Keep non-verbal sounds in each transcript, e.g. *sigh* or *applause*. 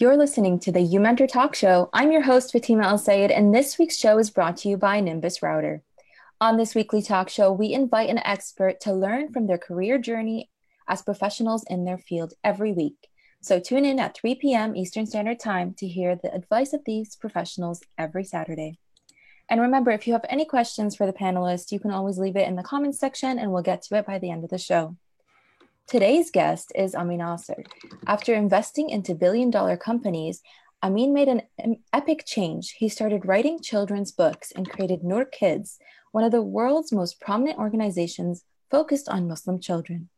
You're listening to the You Mentor Talk Show. I'm your host, Fatima El Sayed, and this week's show is brought to you by Nimbus Router. On this weekly talk show, we invite an expert to learn from their career journey as professionals in their field every week. So tune in at 3 p.m. Eastern Standard Time to hear the advice of these professionals every Saturday. And remember, if you have any questions for the panelists, you can always leave it in the comments section and we'll get to it by the end of the show. Today's guest is Amin Aaser. After investing into billion dollar companies, Amin made an, epic change. He started writing children's books and created Noor Kids, one of the world's most prominent organizations focused on Muslim children.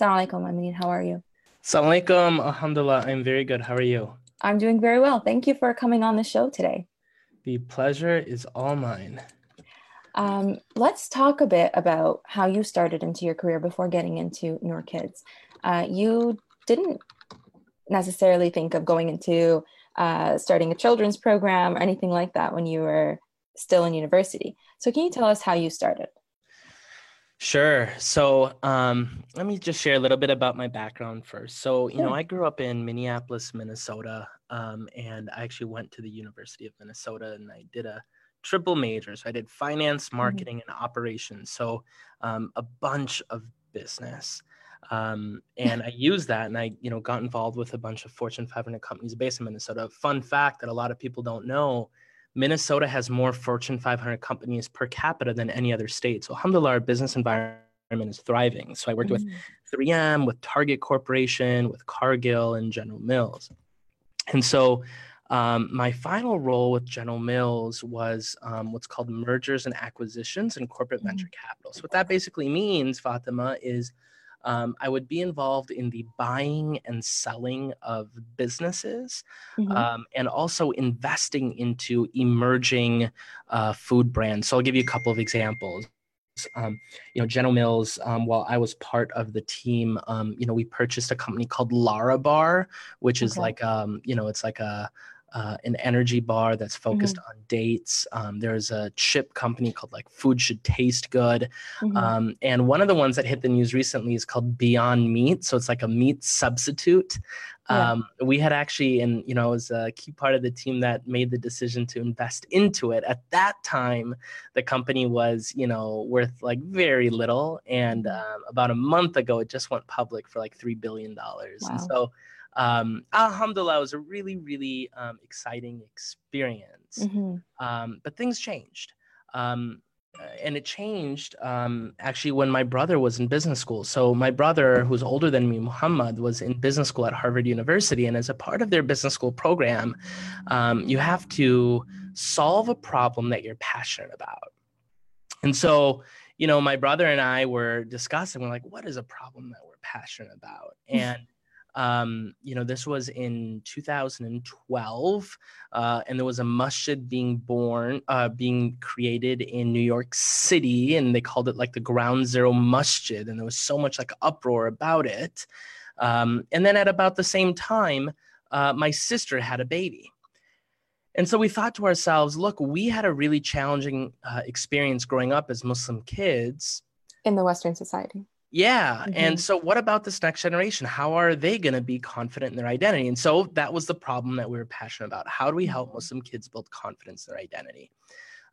Assalamu alaikum, Amin. How are you? Assalamu alaikum. Alhamdulillah. I'm very good. How are you? I'm doing very well. Thank you for coming on the show today. The pleasure is all mine. Um, let's talk a bit about how you started into your career before getting into Noor Kids. Uh, you didn't necessarily think of going into uh, starting a children's program or anything like that when you were still in university. So, can you tell us how you started? Sure. So, um, let me just share a little bit about my background first. So, you know, I grew up in Minneapolis, Minnesota, um, and I actually went to the University of Minnesota and I did a triple majors. I did finance, mm-hmm. marketing, and operations. So um, a bunch of business. Um, and I used that and I, you know, got involved with a bunch of Fortune 500 companies based in Minnesota. Fun fact that a lot of people don't know, Minnesota has more Fortune 500 companies per capita than any other state. So alhamdulillah, our business environment is thriving. So I worked mm-hmm. with 3M, with Target Corporation, with Cargill and General Mills. And so um, my final role with General Mills was um, what's called mergers and acquisitions and corporate mm-hmm. venture capital. So, what that basically means, Fatima, is um, I would be involved in the buying and selling of businesses mm-hmm. um, and also investing into emerging uh, food brands. So I'll give you a couple of examples. Um, you know, General Mills, um, while I was part of the team, um, you know, we purchased a company called Larabar, which okay. is like, um, you know, it's like a, uh, an energy bar that's focused mm-hmm. on dates. Um, there's a chip company called like Food Should Taste Good. Mm-hmm. Um, and one of the ones that hit the news recently is called Beyond Meat. So it's like a meat substitute. Yeah. Um, we had actually, and you know, was a key part of the team that made the decision to invest into it. At that time, the company was, you know, worth like very little. And mm-hmm. um, about a month ago, it just went public for like $3 billion. Wow. And so, um, alhamdulillah, it was a really, really um, exciting experience. Mm-hmm. Um, but things changed. Um, and it changed um, actually when my brother was in business school. So, my brother, who's older than me, Muhammad, was in business school at Harvard University. And as a part of their business school program, um, you have to solve a problem that you're passionate about. And so, you know, my brother and I were discussing, we're like, what is a problem that we're passionate about? *laughs* And um, you know, this was in 2012, uh, and there was a masjid being born, uh, being created in New York City, and they called it like the Ground Zero Masjid, and there was so much like uproar about it. Um, and then at about the same time, uh, my sister had a baby. And so we thought to ourselves, look, we had a really challenging uh, experience growing up as Muslim kids in the Western society. Yeah. Mm-hmm. And so, what about this next generation? How are they going to be confident in their identity? And so, that was the problem that we were passionate about. How do we help mm-hmm. Muslim kids build confidence in their identity?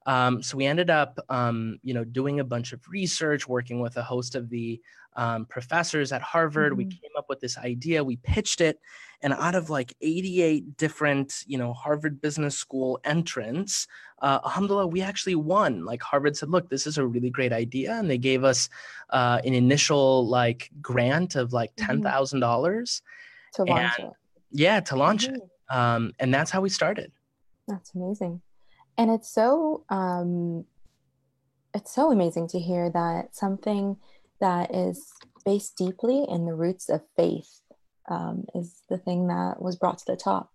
Um, so we ended up, um, you know, doing a bunch of research, working with a host of the um, professors at Harvard. Mm-hmm. We came up with this idea, we pitched it, and out of like 88 different, you know, Harvard Business School entrants, uh, alhamdulillah, we actually won. Like Harvard said, look, this is a really great idea, and they gave us uh, an initial like grant of like ten mm-hmm. mm-hmm. dollars to launch and, it. Yeah, to launch mm-hmm. it, um, and that's how we started. That's amazing and it's so um, it's so amazing to hear that something that is based deeply in the roots of faith um, is the thing that was brought to the top.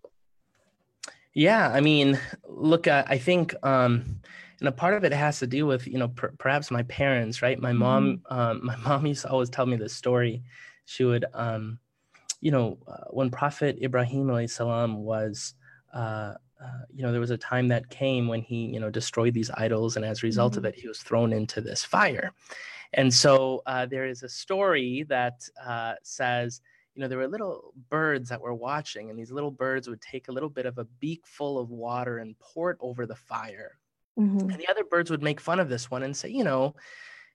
Yeah, I mean, look, I, I think, um, and a part of it has to do with you know per- perhaps my parents, right? My mom, mm-hmm. um, my *laughs* mom used to always tell me this story. She would, um, you know, uh, when Prophet Ibrahim salam was uh, uh, you know, there was a time that came when he, you know, destroyed these idols, and as a result mm-hmm. of it, he was thrown into this fire. And so uh, there is a story that uh, says, you know, there were little birds that were watching, and these little birds would take a little bit of a beak full of water and pour it over the fire. Mm-hmm. And the other birds would make fun of this one and say, you know,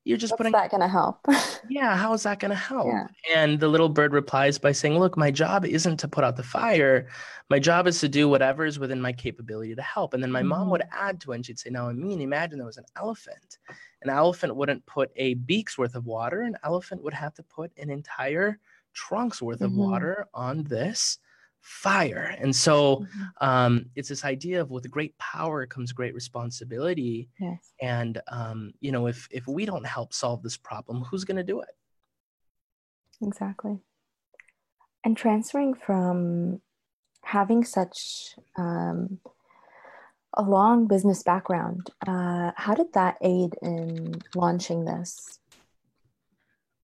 you're just What's putting that going to help? *laughs* yeah, how is that going to help? Yeah. And the little bird replies by saying, Look, my job isn't to put out the fire. My job is to do whatever is within my capability to help. And then my mm-hmm. mom would mm-hmm. add to it and she'd say, Now, I mean, imagine there was an elephant. An elephant wouldn't put a beak's worth of water, an elephant would have to put an entire trunk's worth mm-hmm. of water on this fire. And so mm-hmm. um, it's this idea of with great power comes great responsibility. Yes. And um, you know, if if we don't help solve this problem, who's going to do it? Exactly. And transferring from having such um, a long business background, uh, how did that aid in launching this?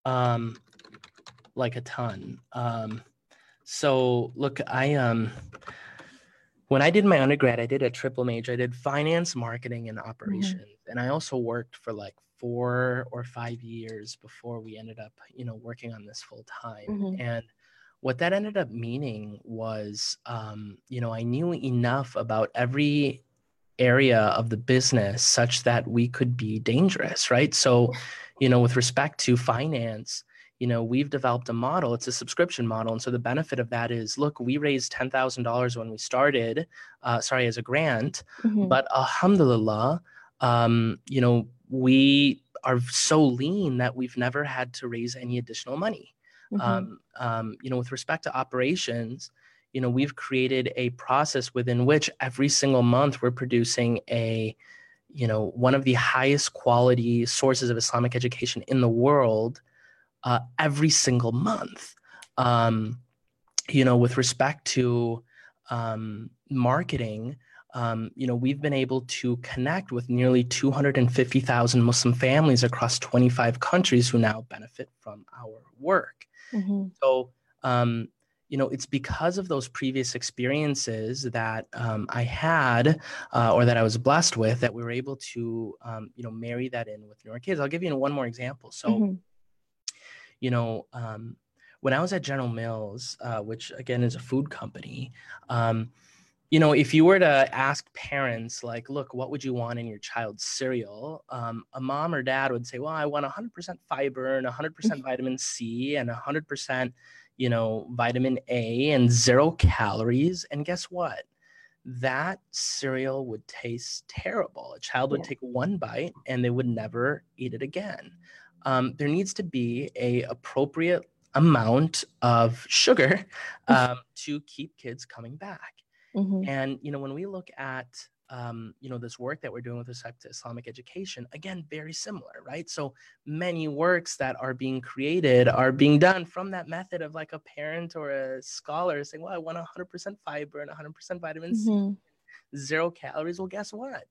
Um, like a ton. Um, so look, I um when I did my undergrad, I did a triple major. I did finance, marketing, and mm-hmm. operations. Mm-hmm. And I also worked for like four or five years before we ended up, you know, working on this full time. Mm-hmm. And what that ended up meaning was, um, you know, I knew enough about every area of the business such that we could be dangerous, right? So, you know, with respect to finance, you know we've developed a model it's a subscription model and so the benefit of that is look we raised $10000 when we started uh, sorry as a grant mm-hmm. but alhamdulillah um, you know we are so lean that we've never had to raise any additional money mm-hmm. um, um, you know with respect to operations you know we've created a process within which every single month we're producing a you know one of the highest quality sources of islamic education in the world uh, every single month. Um, you know, with respect to um, marketing, um, you know, we've been able to connect with nearly 250,000 Muslim families across 25 countries who now benefit from our work. Mm-hmm. So, um, you know, it's because of those previous experiences that um, I had uh, or that I was blessed with that we were able to, um, you know, marry that in with Noor Kids. I'll give you one more example. So, mm-hmm you know, um, when I was at General Mills, uh, which again is a food company, um, you know, if you were to ask parents, like, look, what would you want in your child's cereal? Um, a mom or dad would say, well, I want 100% fiber and 100% mm-hmm. vitamin C and 100%, you know, vitamin A and zero calories. And guess what? That cereal would taste terrible. A child would yeah. take one bite and they would never eat it again um, there needs to be a appropriate amount of sugar *laughs* um, to keep kids coming back. Mm-hmm. And you know, when we look at um, you know this work that we're doing with respect to Islamic education, again, very similar, right? So many works that are being created are being done from that method of like a parent or a scholar saying, "Well, I want 100% fiber and 100% vitamin mm-hmm. C, zero calories." Well, guess what?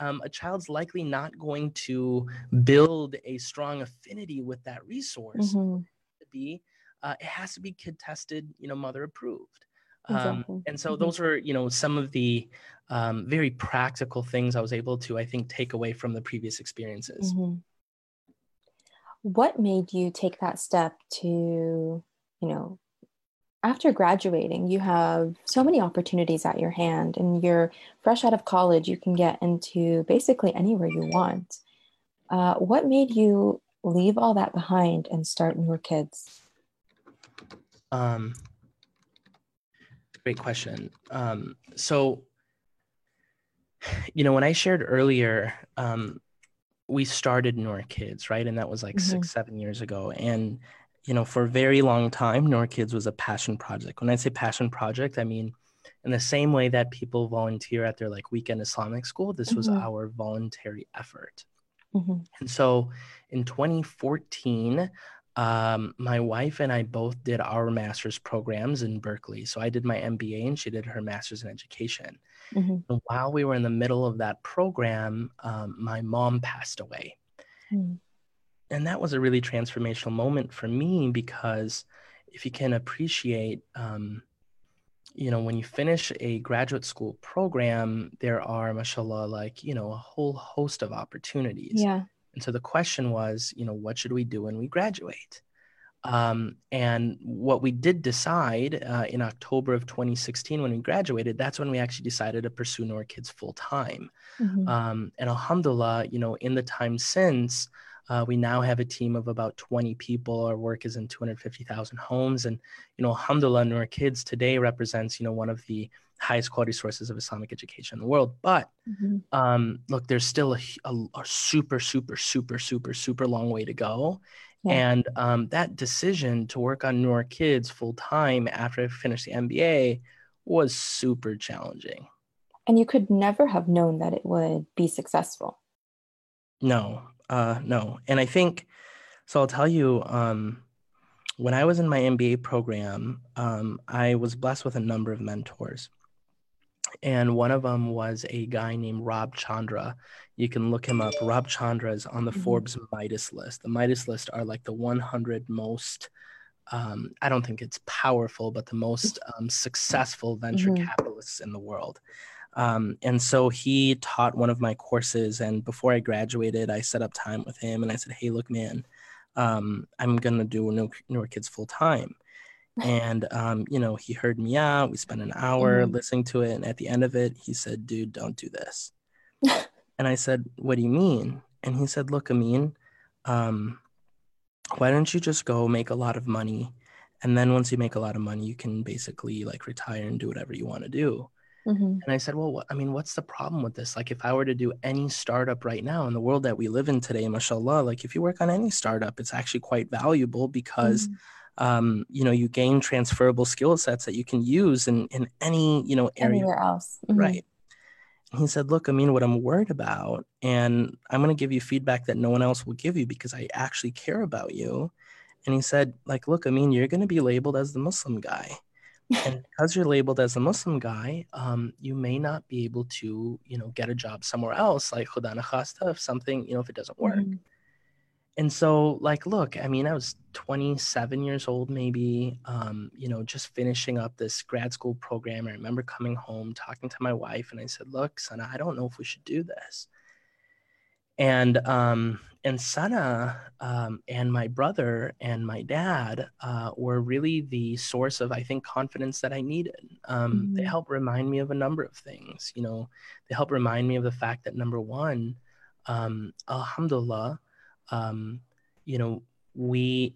Um, a child's likely not going to build a strong affinity with that resource. Mm-hmm. To be, uh, it has to be kid tested, you know, mother approved. Um, exactly. And so mm-hmm. those are, you know, some of the um, very practical things I was able to, I think, take away from the previous experiences. Mm-hmm. What made you take that step to, you know, after graduating, you have so many opportunities at your hand, and you're fresh out of college. You can get into basically anywhere you want. Uh, what made you leave all that behind and start Noor Kids? Um, great question. Um, so, you know, when I shared earlier, um, we started Noor Kids, right? And that was like mm-hmm. six, seven years ago. And you know, for a very long time, Noor Kids was a passion project. When I say passion project, I mean in the same way that people volunteer at their like weekend Islamic school, this mm-hmm. was our voluntary effort. Mm-hmm. And so in 2014, um, my wife and I both did our master's programs in Berkeley. So I did my MBA and she did her master's in education. Mm-hmm. And while we were in the middle of that program, um, my mom passed away. Mm and that was a really transformational moment for me because if you can appreciate um, you know when you finish a graduate school program there are mashallah like you know a whole host of opportunities yeah and so the question was you know what should we do when we graduate Um, and what we did decide uh, in October of 2016 when we graduated, that's when we actually decided to pursue Noor Kids full time. Mm-hmm. Um, and Alhamdulillah, you know, in the time since, uh, we now have a team of about 20 people. Our work is in 250,000 homes. And, you know, alhamdulillah, Noor Kids today represents, you know, one of the highest quality sources of Islamic education in the world. But mm-hmm. um, look, there's still a, a, a, super, super, super, super, super long way to go. Yeah. And um, that decision to work on Noor Kids full time after I finished the MBA was super challenging. And you could never have known that it would be successful. No, uh, no. And I think, so I'll tell you, um, when I was in my MBA program, um, I was blessed with a number of mentors. And one of them was a guy named Rob Chandra. You can look him up. Rob Chandra is on the mm-hmm. Forbes Midas list. The Midas list are like the 100 most, um, I don't think it's powerful, but the most um, successful venture mm-hmm. capitalists in the world. Um, and so he taught one of my courses. And before I graduated, I set up time with him and I said, Hey, look, man, um, I'm going to do Noor, Noor Kids full time. *laughs* And, um, you know, he heard me out. We spent an hour mm-hmm. listening to it. And at the end of it, he said, Dude, don't do this. *laughs* and I said, What do you mean? And he said, Look, Amin, um, why don't you just go make a lot of money? And then once you make a lot of money, you can basically like retire and do whatever you want to do. Mm-hmm. And I said, well, I mean, what's the problem with this? Like, if I were to do any startup right now in the world that we live in today, mashallah, like if you work on any startup, it's actually quite valuable because, mm-hmm. um, you know, you gain transferable skill sets that you can use in, in any, you know, area. Anywhere else. Mm-hmm. Right. he said, look, I mean, what I'm worried about, and I'm going to give you feedback that no one else will give you because I actually care about you. And he said, like, look, I mean, you're going to be labeled as the Muslim guy and because you're labeled as a Muslim guy, um, you may not be able to, you know, get a job somewhere else, like Khudana Khasta, if something, you know, if it doesn't work. Mm-hmm. And so, like, look, I mean, I was 27 years old, maybe, um, you know, just finishing up this grad school program. I remember coming home, talking to my wife, and I said, look, Sana, I don't know if we should do this. And um, and Sana um, and my brother and my dad uh, were really the source of, I think, confidence that I needed. Um, mm-hmm. They help remind me of a number of things. You know, they help remind me of the fact that number one, um, Alhamdulillah, um, you know, we,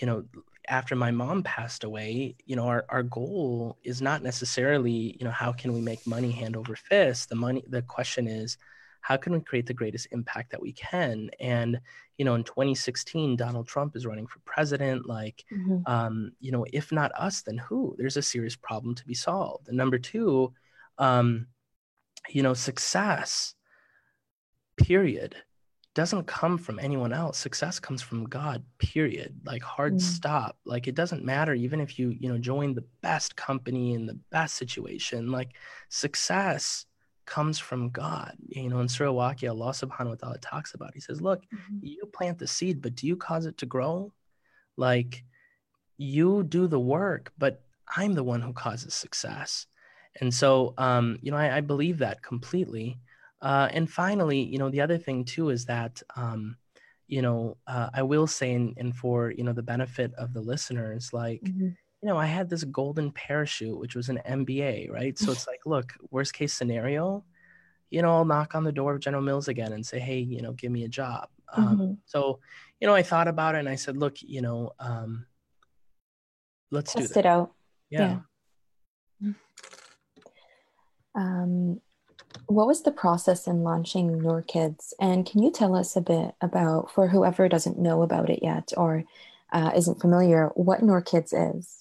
you know, after my mom passed away, you know, our, our goal is not necessarily, you know, how can we make money hand over fist? The money, the question is, how can we create the greatest impact that we can? And you know in 2016 donald trump is running for president like mm-hmm. um, you know if not us then who? There's a serious problem to be solved. And number two um, you know success period doesn't come from anyone else. Success comes from god period. Like hard mm. stop. Like it doesn't matter even if you you know join the best company in the best situation. Like success comes from God. You know, in Surah Waqia, Allah subhanahu wa ta'ala talks about, he says, look, mm-hmm. you plant the seed, but do you cause it to grow? Like you do the work, but I'm the one who causes success. And so, um, you know, I, I believe that completely. Uh, and finally, you know, the other thing too is that, um, you know, uh, I will say, and, and for, you know, the benefit of the listeners, like, mm-hmm you know, I had this golden parachute, which was an MBA, right? So it's *laughs* like, look, worst case scenario, you know, I'll knock on the door of General Mills again and say, hey, you know, give me a job. Um, mm-hmm. Um, so, you know, I thought about it and I said, look, you know, um, let's Test do it out. Yeah. yeah. Um, what was the process in launching Noor Kids? And can you tell us a bit about, for whoever doesn't know about it yet or uh, isn't familiar, what Noor Kids is?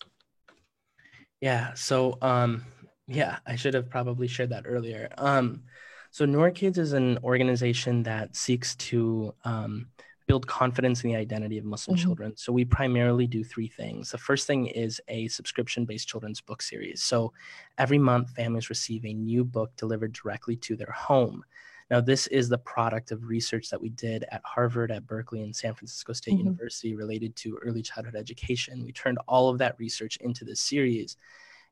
Yeah. So, um, yeah, I should have probably shared that earlier. Um, so, Noor Kids is an organization that seeks to um, build confidence in the identity of Muslim mm-hmm. children. So, we primarily do three things. The first thing is a subscription based children's book series. So, every month, families receive a new book delivered directly to their home. Now, this is the product of research that we did at Harvard, at Berkeley, and San Francisco State mm-hmm. University related to early childhood education. We turned all of that research into this series.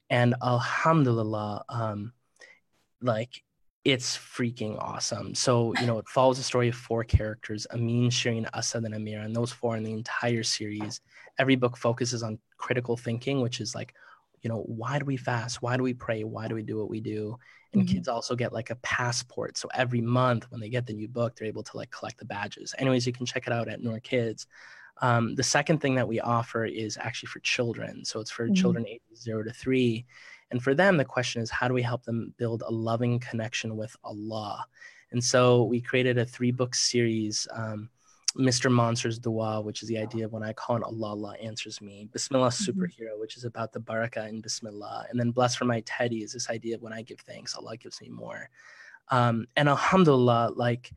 And Alhamdulillah, um, like it's freaking awesome. So, you know, it follows the story of four characters Amin, Shireen, Asad, and Amira, and those four in the entire series. Every book focuses on critical thinking, which is like, you know, why do we fast? Why do we pray? Why do we do what we do? And mm-hmm. kids also get like a passport. So every month when they get the new book, they're able to like collect the badges. Anyways, you can check it out at Noor Kids. Um, the second thing that we offer is actually for children. So it's for mm-hmm. children ages zero to three. And for them, the question is how do we help them build a loving connection with Allah? And so we created a three book series. Um, Mr. Monster's Dua, which is the idea of when I call on Allah, Allah answers me. Bismillah mm-hmm. Superhero, which is about the barakah in Bismillah. And then Blessed for My Teddy is this idea of when I give thanks, Allah gives me more. Um, and Alhamdulillah, like,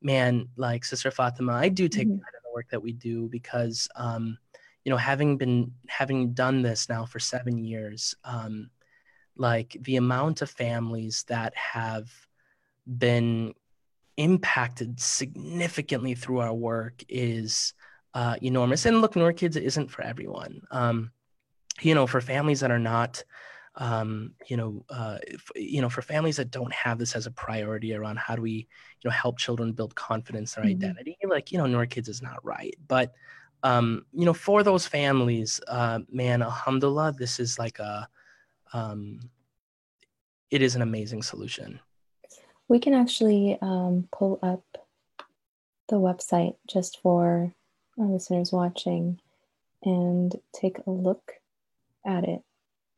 man, like Sister Fatima, I do take mm-hmm. pride in the work that we do because, um, you know, having been, having done this now for seven years, um, like the amount of families that have been impacted significantly through our work is uh, enormous. And look, Noor Kids isn't for everyone. Um, you know, for families that are not, um, you know, uh, if, you know, for families that don't have this as a priority around how do we, you know, help children build confidence their mm-hmm. identity, like, you know, Noor Kids is not right. But, um, you know, for those families, uh, man, alhamdulillah, this is like a, um, it is an amazing solution. We can actually um, pull up the website just for our listeners watching and take a look at it.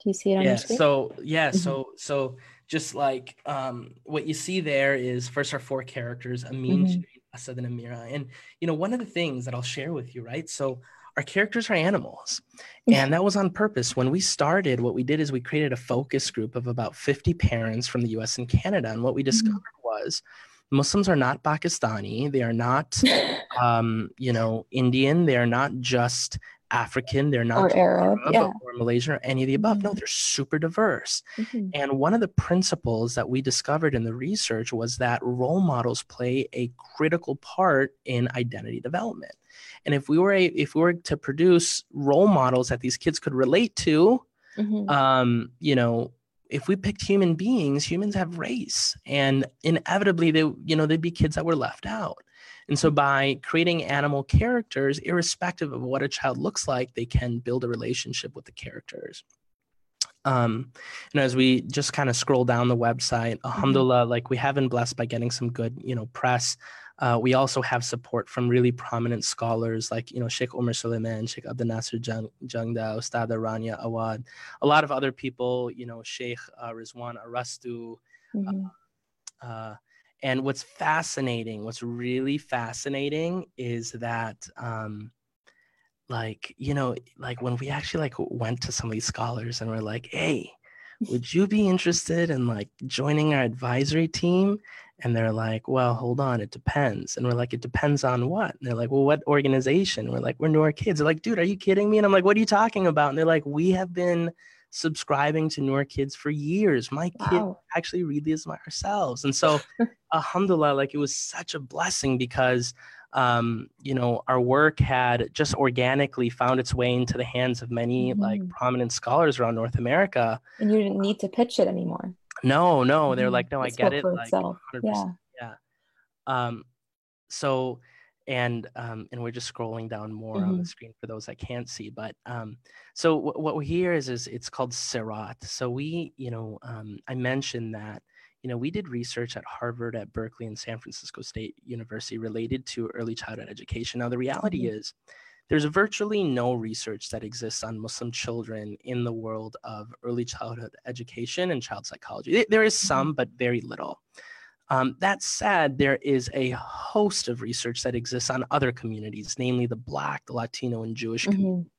Do you see it on yeah, your screen? So yeah, mm-hmm. so so just like um, what you see there is first our four characters, Amin, mm-hmm. Asad, and Amira. And you know, one of the things that I'll share with you, right? So our characters are animals. And that was on purpose. When we started, what we did is we created a focus group of about 50 parents from the US and Canada. And what we mm-hmm. discovered mm-hmm. was Muslims are not Pakistani. They are not, *laughs* um, you know, Indian. They are not just African, they're not or Arab, Arab yeah. or Malaysian or any of the above. Mm-hmm. No, they're super diverse. Mm-hmm. And one of the principles that we discovered in the research was that role models play a critical part in identity development. And if we were a, if we were to produce role models that these kids could relate to, mm-hmm. um, you know, if we picked human beings, humans have race, and inevitably they, you know, they'd be kids that were left out. And so by creating animal characters, irrespective of what a child looks like, they can build a relationship with the characters. Um, know, as we just kind of scroll down the website, mm-hmm. alhamdulillah, like we have been blessed by getting some good, you know, press. Uh, we also have support from really prominent scholars like, you know, Sheikh Omar Suleiman, Sheikh Abdel Nasser Jangda, Ustada Rania Awad, a lot of other people, you know, Sheikh uh, Rizwan Arastu, mm-hmm. uh and what's fascinating, what's really fascinating is that, um, like, you know, like when we actually like went to some of these scholars and we're like, hey, would you be interested in like joining our advisory team? And they're like, well, hold on, it depends. And we're like, it depends on what? And they're like, well, what organization? We're like, we're Noor Kids. They're like, dude, are you kidding me? And I'm like, what are you talking about? And they're like, we have been subscribing to Noor Kids for years. My wow. kid actually read these ourselves. And so, alhamdulillah, like it was such a blessing because, um, you know, our work had just organically found its way into the hands of many mm-hmm. like prominent scholars around North America. And you didn't need to pitch it anymore. No, no, they're mm-hmm. like, no, I get it. Like, yeah. yeah. Um, so and um, and we're just scrolling down more mm-hmm. on the mm-hmm. screen for those that can't see. But um, so w- what we hear is is it's called Sirat. So we, you know, um, I mentioned that you know we did research at Harvard, at Berkeley, and San Francisco State University related to early childhood education. Now the reality mm-hmm. is. There's virtually no research that exists on Muslim children in the world of early childhood education and child psychology. There is mm-hmm. some, but very little. Um, that said, there is a host of research that exists on other communities, namely the Black, the Latino, and Jewish mm-hmm. communities.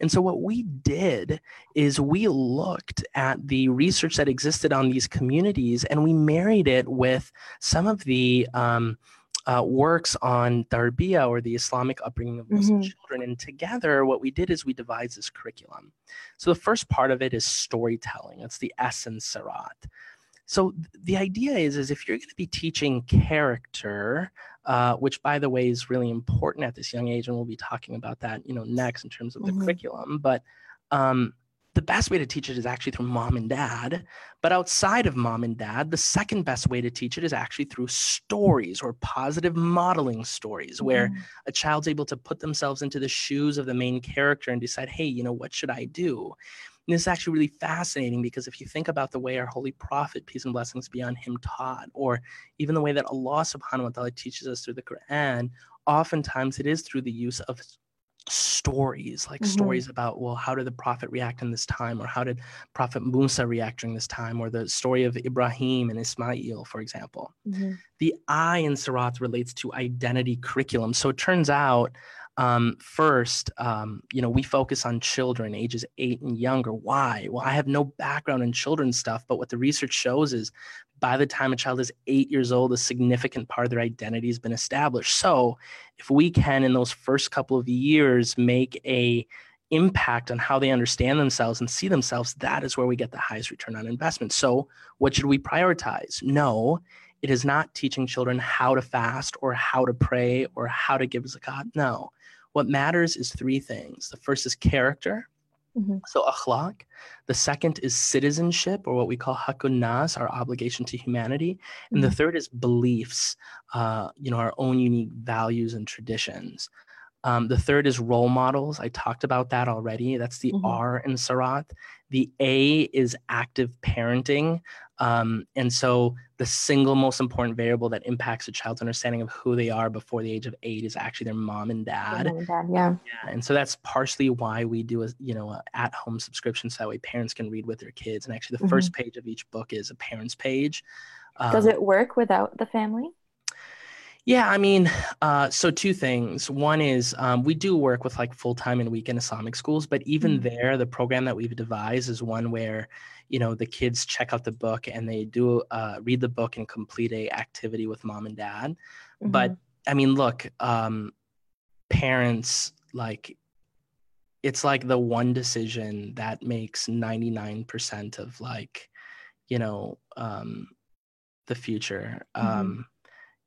And so, what we did is we looked at the research that existed on these communities and we married it with some of the um, uh, works on tarbiyah or the Islamic upbringing of Muslim mm-hmm. children. And together, what we did is we devised this curriculum. So, the first part of it is storytelling, it's the essence, Sirat. So the idea is, is if you're going to be teaching character, uh, which by the way is really important at this young age, and we'll be talking about that, you know, next in terms of the mm-hmm. curriculum. But um, the best way to teach it is actually through mom and dad. But outside of mom and dad, the second best way to teach it is actually through stories or positive modeling stories, where Mm-hmm. a child's able to put themselves into the shoes of the main character and decide, hey, you know, what should I do? And this is actually really fascinating because if you think about the way our holy prophet, peace and blessings be on him, taught, or even the way that Allah subhanahu wa ta'ala teaches us through the Quran, oftentimes it is through the use of stories like Mhm. stories about well how did the prophet react in this time or how did prophet musa react during this time or the story of ibrahim and ismail for example Mhm. the i in Sirat relates to identity curriculum so it turns out um, first um, you know we focus on children ages eight and younger. Why? Well i have no background in children's stuff but what the research shows is by the time a child is eight years old a significant part of their identity has been established. So if we can in those first couple of years make a impact on how they understand themselves and see themselves that is where we get the highest return on investment. So what should we prioritize? No it is not teaching children how to fast or how to pray or how to give zakat no what matters is three things. The first is character Mhm. so akhlaq. The second is citizenship or what we call hakun nas our obligation to humanity. And the third is beliefs uh, you know our own unique values and traditions um, the third is role models i talked about that already that's the Mhm. r in Sirat the a is active parenting um, and so the single most important variable that impacts a child's understanding of who they are before the age of eight is actually their mom and dad Mom and dad, yeah. yeah, and so that's partially why we do a you know at-home subscription so that way parents can read with their kids and actually the Mhm. first page of each book is a parent's page Does Um, it work without the family? Yeah, I mean, uh, so two things. One is um, we do work with like full time and weekend Islamic schools, but even Mhm. there, the program that we've devised is one where, you know, the kids check out the book and they do uh, read the book and complete a activity with mom and dad. But Mhm. I mean, look, um, parents like it's like the one decision that makes 99% of like, you know, um, the future. Mhm.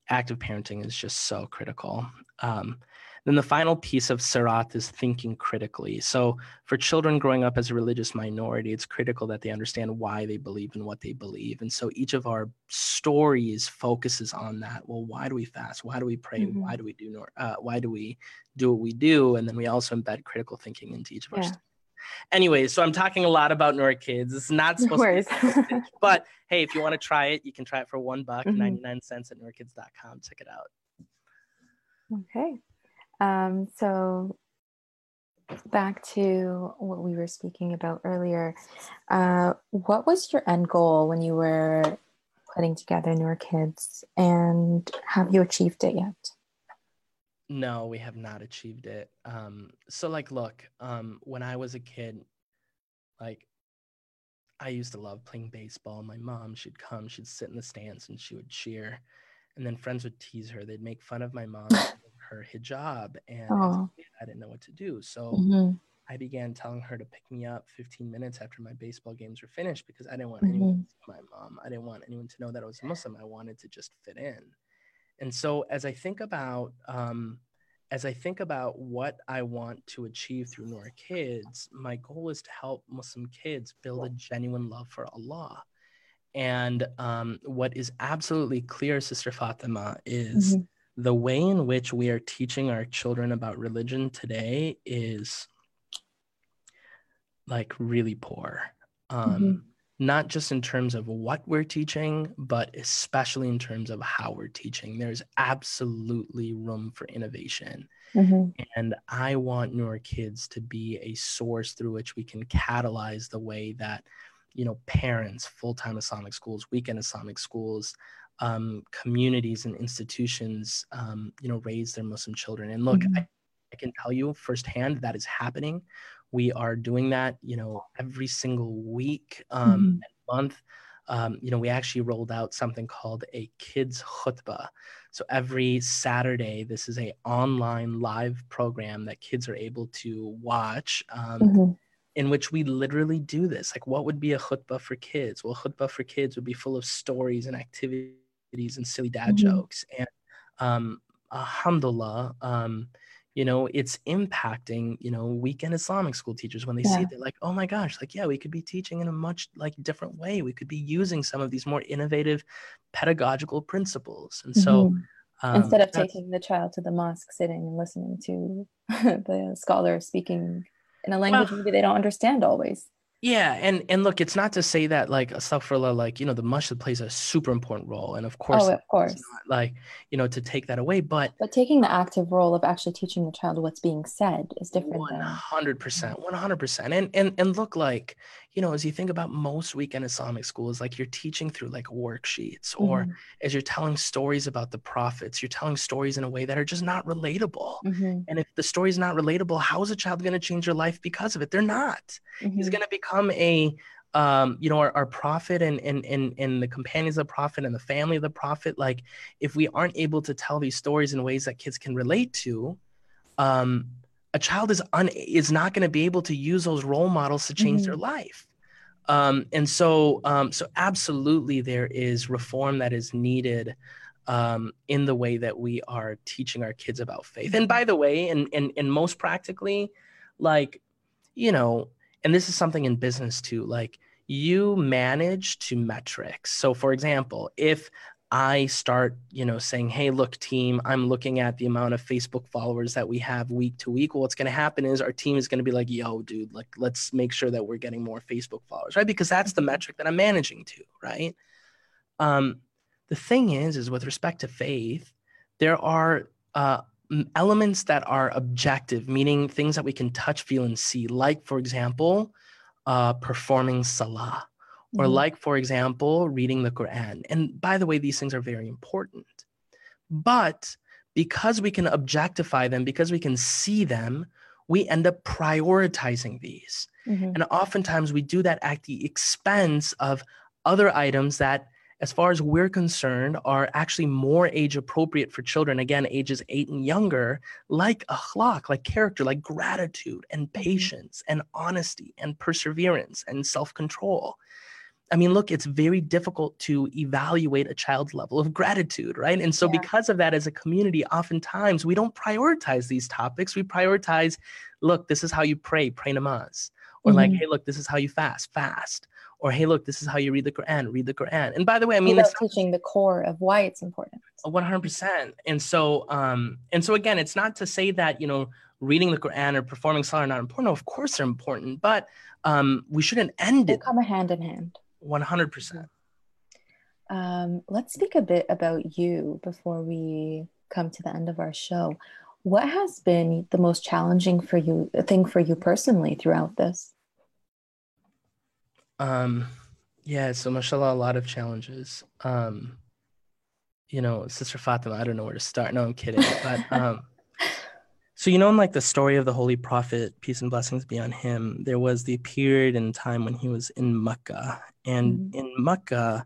Active parenting is just so critical. Um, then the final piece of Sirat is thinking critically. So for children growing up as a religious minority, it's critical that they understand why they believe in what they believe. And so each of our stories focuses on that. Well, why do we fast? Why do we pray? Mhm. Why do we do nor- uh, why do we do what we do? And then we also embed critical thinking into each of our stories. Anyway, so I'm talking a lot about Noor Kids. It's not supposed to be *laughs* but hey, if you want to try it, you can try it for one buck, Mhm. 99 cents at noorkids.com. Check it out. Okay. Um, so back to what we were speaking about earlier. Uh, what was your end goal when you were putting together Noor Kids, and have you achieved it yet? No, we have not achieved it. Um, so like, look, um, when I was a kid, like I used to love playing baseball. My mom, she'd come, she'd sit in the stands and she would cheer. And then friends would tease her. They'd make fun of my mom, *laughs* her hijab. And Oh. I didn't know what to do. So Mhm. I began telling her to pick me up 15 minutes after my baseball games were finished because I didn't want anyone to see my mom. I didn't want anyone to know that I was Muslim. I wanted to just fit in. And so as I think about um, as I think about what I want to achieve through Noor Kids, my goal is to help Muslim kids build a genuine love for Allah. And um, what is absolutely clear, Sister Fatima, is Mhm. the way in which we are teaching our children about religion today is like really poor. Um, Mhm. Not just in terms of what we're teaching, but especially in terms of how we're teaching. There's absolutely room for innovation. Mhm. And I want Noor Kids to be a source through which we can catalyze the way that, you know, parents, full-time Islamic schools, weekend Islamic schools, um, communities and institutions, um, you know, raise their Muslim children. And look, Mhm. I, I can tell you firsthand that is happening. We are doing that, you know, every single week um, Mhm. and month. Um, you know, we actually rolled out something called a kids khutbah. So every Saturday, this is a online live program that kids are able to watch. Um, Mhm. in which we literally do this. Like, what would be a khutbah for kids? Well, khutbah for kids would be full of stories and activities and silly dad Mhm. jokes. And um, alhamdulillah, um, you know it's impacting you know weekend islamic school teachers when they yeah. see it they're like oh my gosh like yeah we could be teaching in a much like different way we could be using some of these more innovative pedagogical principles and so mm-hmm. um, instead of taking the child to the mosque sitting and listening to *laughs* the scholar speaking in a language well, maybe they don't understand always yeah, and and look, it's not to say that like astaghfirullah, like you know, the masjid plays a super important role, and of oh, course, oh, of course, not, like you know, to take that away, but but taking the active role of actually teaching the child what's being said is different. One hundred percent, one hundred percent, and and and look, like you know, as you think about most weekend Islamic schools, like you're teaching through like worksheets, or mm-hmm. as you're telling stories about the prophets, you're telling stories in a way that are just not relatable. Mm-hmm. And if the story is not relatable, how is a child going to change their life because of it? They're not. Mm-hmm. He's going to become a um, you know, our, our prophet and, and and and the companions of the prophet and the family of the prophet, like if we aren't able to tell these stories in ways that kids can relate to, um, a child is un is not going to be able to use those role models to change mm-hmm. their life. Um, and so, um, so absolutely, there is reform that is needed um, in the way that we are teaching our kids about faith. And by the way, and and and most practically, like, you know, and this is something in business too, like you manage to metrics. So, for example, if I start, you know, saying, "Hey, look, team, I'm looking at the amount of Facebook followers that we have week to week." Well, what's going to happen is our team is going to be like, "Yo, dude, like let's make sure that we're getting more Facebook followers, right? Because that's the metric that I'm managing to, right?" Um, the thing is, is with respect to faith, there are uh, elements that are objective, meaning things that we can touch, feel, and see. Like, for example, uh, performing salah or mm-hmm. like for example reading the quran and by the way these things are very important but because we can objectify them because we can see them we end up prioritizing these mm-hmm. and oftentimes we do that at the expense of other items that as far as we're concerned are actually more age appropriate for children again ages 8 and younger like akhlaq like character like gratitude and mm-hmm. patience and honesty and perseverance and self-control I mean, look, it's very difficult to evaluate a child's level of gratitude, right? And so, yeah. because of that, as a community, oftentimes we don't prioritize these topics. We prioritize, look, this is how you pray, pray namaz. Or, mm-hmm. like, hey, look, this is how you fast, fast. Or, hey, look, this is how you read the Quran, read the Quran. And by the way, I mean, it's teaching the core of why it's important. 100%. And so, um, and so again, it's not to say that, you know, reading the Quran or performing Salah are not important. No, of course they're important, but um, we shouldn't end they it. come hand in hand. 100%. Um, let's speak a bit about you before we come to the end of our show. What has been the most challenging for you thing for you personally throughout this? Um, yeah, so mashallah, a lot of challenges. Um, you know, Sister Fatima, I don't know where to start. No, I'm kidding. But *laughs* um, so, you know, in like the story of the Holy Prophet, peace and blessings be on him, there was the period in time when he was in Mecca. And mm-hmm. in Mecca,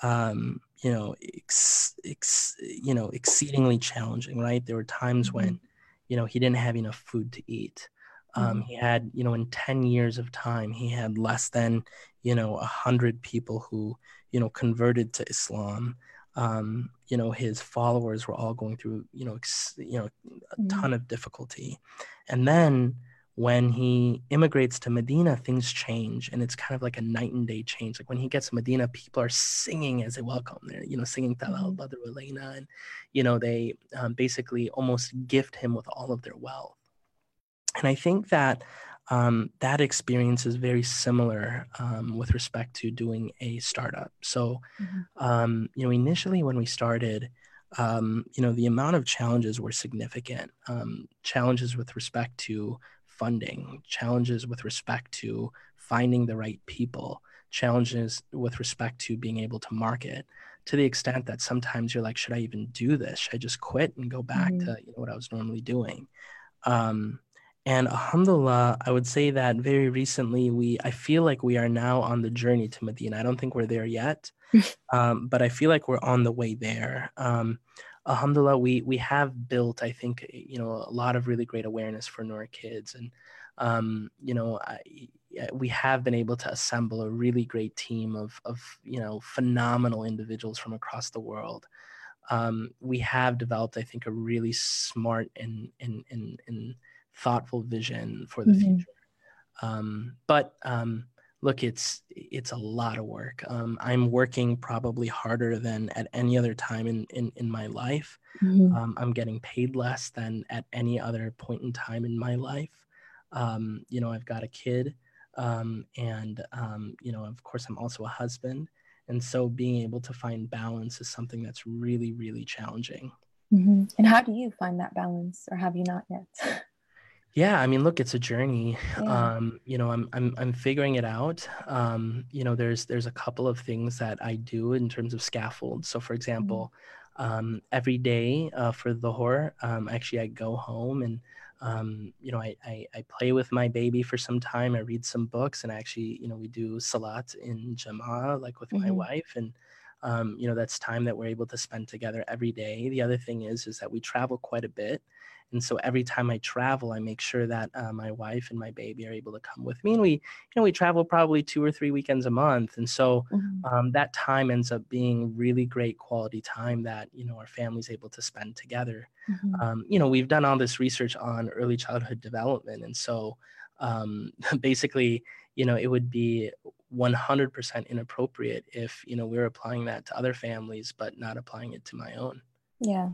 um, you know, ex, ex, you know, exceedingly challenging, right? There were times mm-hmm. when, you know, he didn't have enough food to eat. Um, mm-hmm. He had, you know, in 10 years of time, he had less than, you know, a hundred people who, you know, converted to Islam um, you know his followers were all going through you know ex- you know a mm-hmm. ton of difficulty and then when he immigrates to Medina, things change, and it's kind of like a night and day change. Like when he gets to Medina, people are singing as they welcome. They're, you know, singing Talal. Badr Elena, and you know they um, basically almost gift him with all of their wealth. And I think that um, that experience is very similar um, with respect to doing a startup. So, mm-hmm. um, you know, initially when we started, um, you know, the amount of challenges were significant. Um, challenges with respect to funding, challenges with respect to finding the right people, challenges with respect to being able to market. To the extent that sometimes you're like, should I even do this? Should I just quit and go back mm-hmm. to you know, what I was normally doing? Um, and alhamdulillah, I would say that very recently we I feel like we are now on the journey to Medina. I don't think we're there yet. *laughs* um, but I feel like we're on the way there. Um, alhamdulillah, we we have built, I think, you know, a lot of really great awareness for Noor kids. And um, you know, I, we have been able to assemble a really great team of of you know phenomenal individuals from across the world. um, we have developed, I think, a really smart and and and, and thoughtful vision for the mm-hmm. future. Um, but um, look, it's it's a lot of work. Um, I'm working probably harder than at any other time in in, in my life. Mm-hmm. Um, I'm getting paid less than at any other point in time in my life. Um, you know, I've got a kid, um, and um, you know, of course, I'm also a husband, and so being able to find balance is something that's really, really challenging. Mm-hmm. And how do you find that balance, or have you not yet? *laughs* yeah i mean look it's a journey yeah. um you know i'm i'm i'm figuring it out um you know there's there's a couple of things that i do in terms of scaffold so for mm-hmm. example um every day uh, for the horror um actually i go home and um you know I, I i play with my baby for some time i read some books and actually you know we do salat in jama like with mm-hmm. my wife and um, you know that's time that we're able to spend together every day the other thing is is that we travel quite a bit and so every time I travel, I make sure that uh, my wife and my baby are able to come with me. And we, you know, we travel probably two or three weekends a month. And so mm-hmm. um, that time ends up being really great quality time that, you know, our family's able to spend together. Mm-hmm. Um, you know, we've done all this research on early childhood development. And so um, *laughs* basically, you know, it would be 100% inappropriate if, you know, we're applying that to other families, but not applying it to my own. Yeah.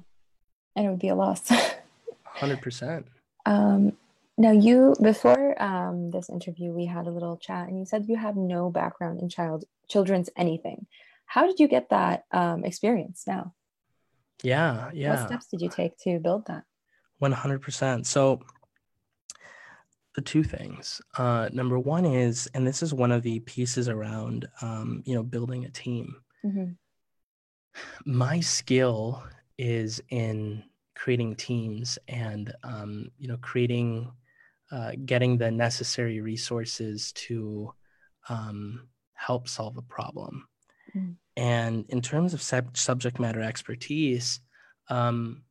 And it would be a loss. *laughs* Hundred percent. Um, now, you before um, this interview, we had a little chat, and you said you have no background in child children's anything. How did you get that um, experience? Now, yeah, yeah. What steps did you take to build that? One hundred percent. So, the two things. Uh, number one is, and this is one of the pieces around, um, you know, building a team. Mm-hmm. My skill is in creating teams and um, you know creating uh, getting the necessary resources to um, help solve a problem mm. and in terms of sub- subject matter expertise um,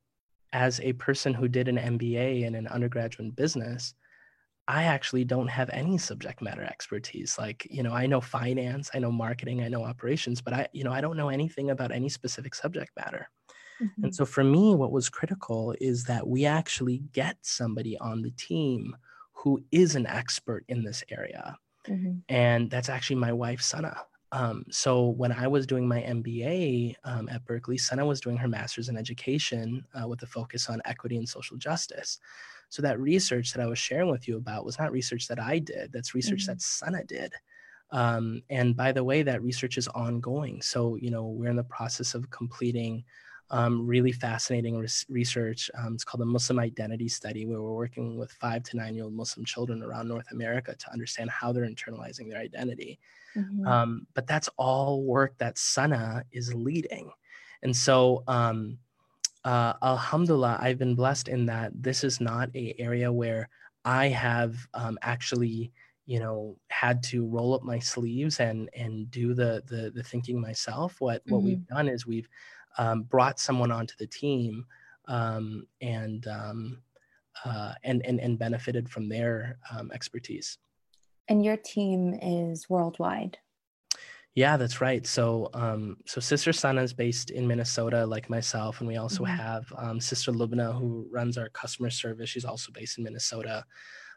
as a person who did an mba and an undergraduate in business I actually don't have any subject matter expertise. Like, you know, I know finance, I know marketing, I know operations, but I, you know, I don't know anything about any specific subject matter. Mm-hmm. And so for me, what was critical is that we actually get somebody on the team who is an expert in this area. Mm-hmm. And that's actually my wife, Sana. Um, so when I was doing my MBA um, at Berkeley, Sana was doing her master's in education uh, with a focus on equity and social justice. So that research that I was sharing with you about was not research that I did. That's research mm-hmm. that Sana did. Um, and by the way, that research is ongoing. So you know we're in the process of completing um, really fascinating res- research. Um, it's called the Muslim Identity Study, where we're working with five to nine year old Muslim children around North America to understand how they're internalizing their identity. Mm-hmm. Um, but that's all work that Sana is leading. And so, um, uh, Alhamdulillah, I've been blessed in that this is not a area where I have um, actually you know had to roll up my sleeves and and do the the, the thinking myself what what mm-hmm. we've done is we've um, brought someone onto the team um, and, um, uh, and, and, and benefited from their um, expertise. And your team is worldwide. Yeah, that's right. So, um, so Sister Sana is based in Minnesota, like myself, and we also mm-hmm. have um, Sister Lubna, who runs our customer service. She's also based in Minnesota.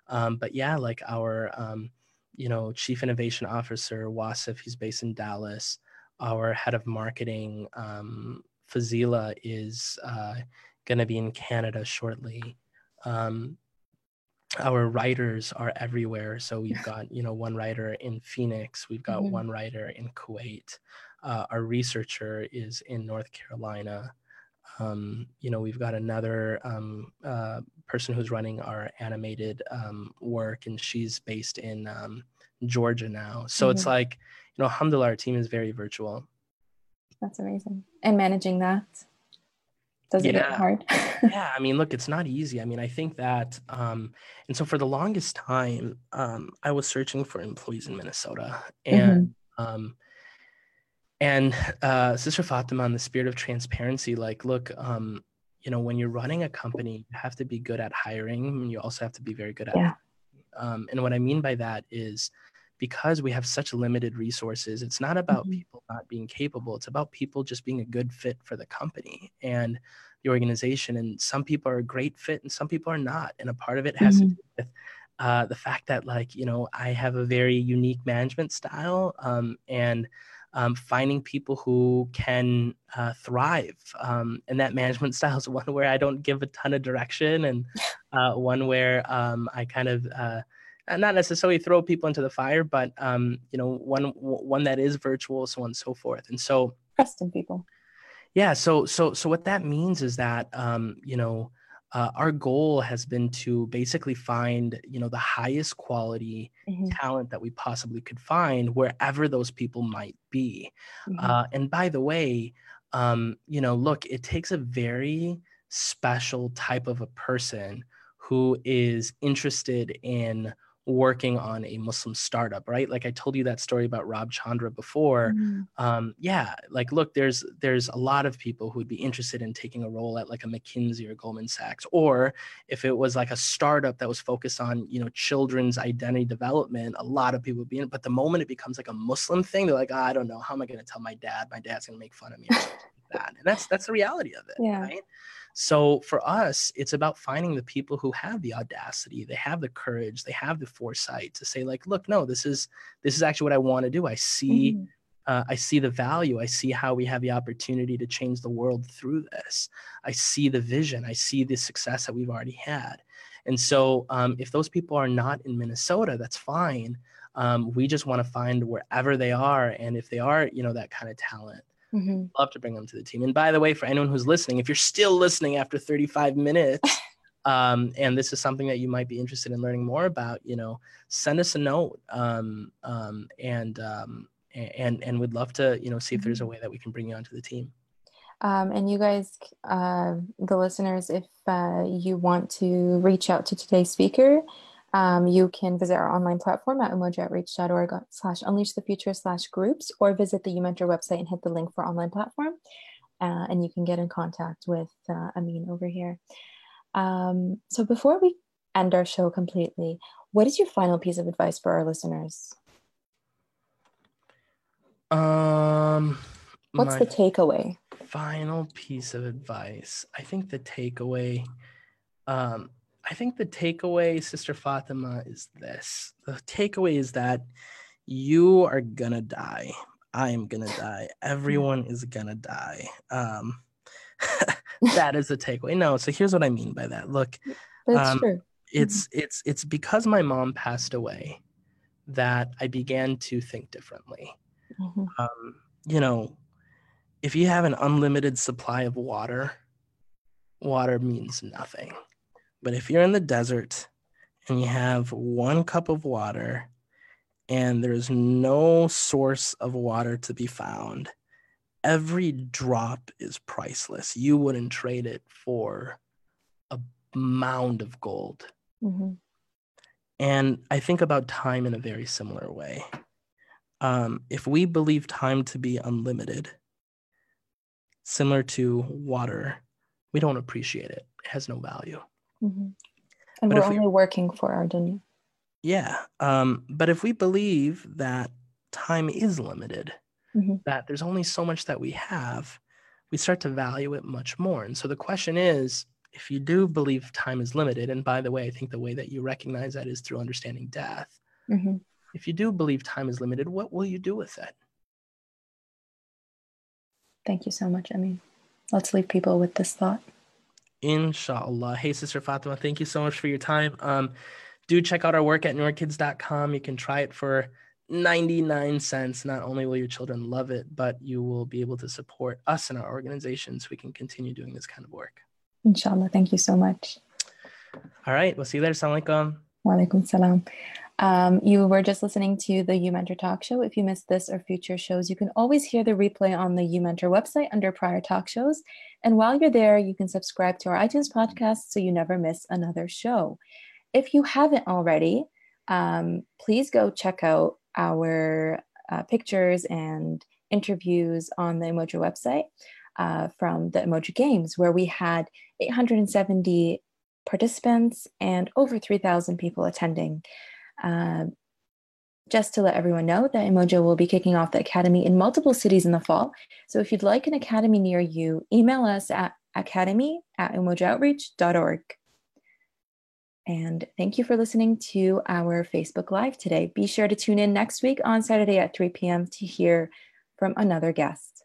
Um, but yeah, like our, um, you know, chief innovation officer Wasif, he's based in Dallas our head of marketing, um, Fazila, is uh, going to be in Canada shortly. Um, our writers are everywhere. So we've *laughs* got, you know, one writer in Phoenix, we've got mm-hmm. one writer in Kuwait. Uh, our researcher is in North Carolina. Um, you know, we've got another um, uh, person who's running our animated um, work, and she's based in um, Georgia now. So mm-hmm. it's like, you know, alhamdulillah, our team is very virtual. That's amazing. And managing that, does it get hard? *laughs* yeah, I mean, look, it's not easy. I mean, I think that, um, and so for the longest time, um, I was searching for employees in Minnesota, and mm-hmm. um, and uh, Sister Fatima, in the spirit of transparency, like, look, um, you know, when you're running a company, you have to be good at hiring, and you also have to be very good at. Yeah. Um, and what I mean by that is because we have such limited resources, it's not about Mhm. people not being capable. It's about people just being a good fit for the company and the organization. And some people are a great fit and some people are not. And a part of it has to Mhm. do with uh, the fact that, like, you know, I have a very unique management style um, and um, finding people who can uh, thrive. Um, and that management *laughs* style is one where I don't give a ton of direction and *laughs* uh, one where um, I kind of uh, not necessarily throw people into the fire, but um, you know, one one that is virtual, so on and so forth. And so, Trust in people. yeah, so so so what that means is that um, you know, uh, our goal has been to basically find you know the highest quality Mhm. talent that we possibly could find wherever those people might be. Mhm. Uh, and by the way, um, you know, look, it takes a very special type of a person who is interested in working on a Muslim startup, right? Like I told you that story about Rob Chandra before. Mhm. Um, yeah, like look, there's there's a lot of people who would be interested in taking a role at like a McKinsey or Goldman Sachs, or if it was like a startup that was focused on you know children's identity development, a lot of people would be in. But the moment it becomes like a Muslim thing, they're like, "Ah, I don't know, how am I going to tell my dad? My dad's going to make fun of me. Or something like *laughs* that. And that's that's the reality of it, Yeah. right? So for us, it's about finding the people who have the audacity, they have the courage, they have the foresight to say, like, look, no, this is this is actually what I want to do. I see Mhm. uh, I see the value. I see how we have the opportunity to change the world through this. I see the vision. I see the success that we've already had. And so, um, if those people are not in Minnesota, that's fine. Um, we just want to find wherever they are, and if they are, you know, that kind of talent, Mhm. love to bring them to the team. And by the way, for anyone who's listening, if you're still listening after 35 minutes, *laughs* um, and this is something that you might be interested in learning more about, you know, send us a note, um, um, and um, and and we'd love to, you know, see if there's a way that we can bring you onto the team. Um, and you guys, uh, the listeners, if uh, you want to reach out to today's speaker, um, you can visit our online platform at umojaoutreach.org slash unleash the future slash groups or visit the umentor website and hit the link for online platform. Uh, and you can get in contact with uh, Amin over here. Um, so before we end our show completely, what is your final piece of advice for our listeners? Um, What's the takeaway? final piece of advice. I think the takeaway, um, I think the takeaway, Sister Fatima, is this. The takeaway is that you are gonna die. I am gonna die. Everyone is gonna die. Um, *laughs* that is the takeaway. No, so here's what I mean by that. Look, That's um, true. it's it's it's because my mom passed away that I began to think differently Mhm. um, you know, if you have an unlimited supply of water, water means nothing. But if you're in the desert and you have one cup of water and there's no source of water to be found, every drop is priceless. You wouldn't trade it for a mound of gold. Mhm. And I think about time in a very similar way. Um, if we believe time to be unlimited, similar to water, we don't appreciate it. It has no value. Mhm. And But we're if we- only working for our dunya. Yeah. Um, but if we believe that time is limited, Mhm. that there's only so much that we have, we start to value it much more. And so the question is if you do believe time is limited, and by the way, I think the way that you recognize that is through understanding death. Mhm. If you do believe time is limited, what will you do with it? Thank you so much, Emmy. Let's leave people with this thought. Inshallah. Hey, Sister Fatima, thank you so much for your time. Um, do check out our work at noorkids.com. You can try it for 99 cents. Not only will your children love it, but you will be able to support us and our organization so we can continue doing this kind of work. Inshallah. Thank you so much. All right. We'll see you later. Assalamu alaikum. Walaikum salam. Um, you were just listening to the U Mentor Talk Show. If you missed this or future shows, you can always hear the replay on the U Mentor website under prior talk shows. And while you're there, you can subscribe to our iTunes podcast so you never miss another show. If you haven't already, um, please go check out our uh, pictures and interviews on the Umoja website uh, from the Umoja Games, where we had 870 participants and over 3,000 people attending. Uh, Just to let everyone know that Umoja will be kicking off the Academy in multiple cities in the fall. So if you'd like an Academy near you, email us at academy at umojaoutreach.org. And thank you for listening to our Facebook Live today. Be sure to tune in next week on Saturday at 3 p.m. to hear from another guest.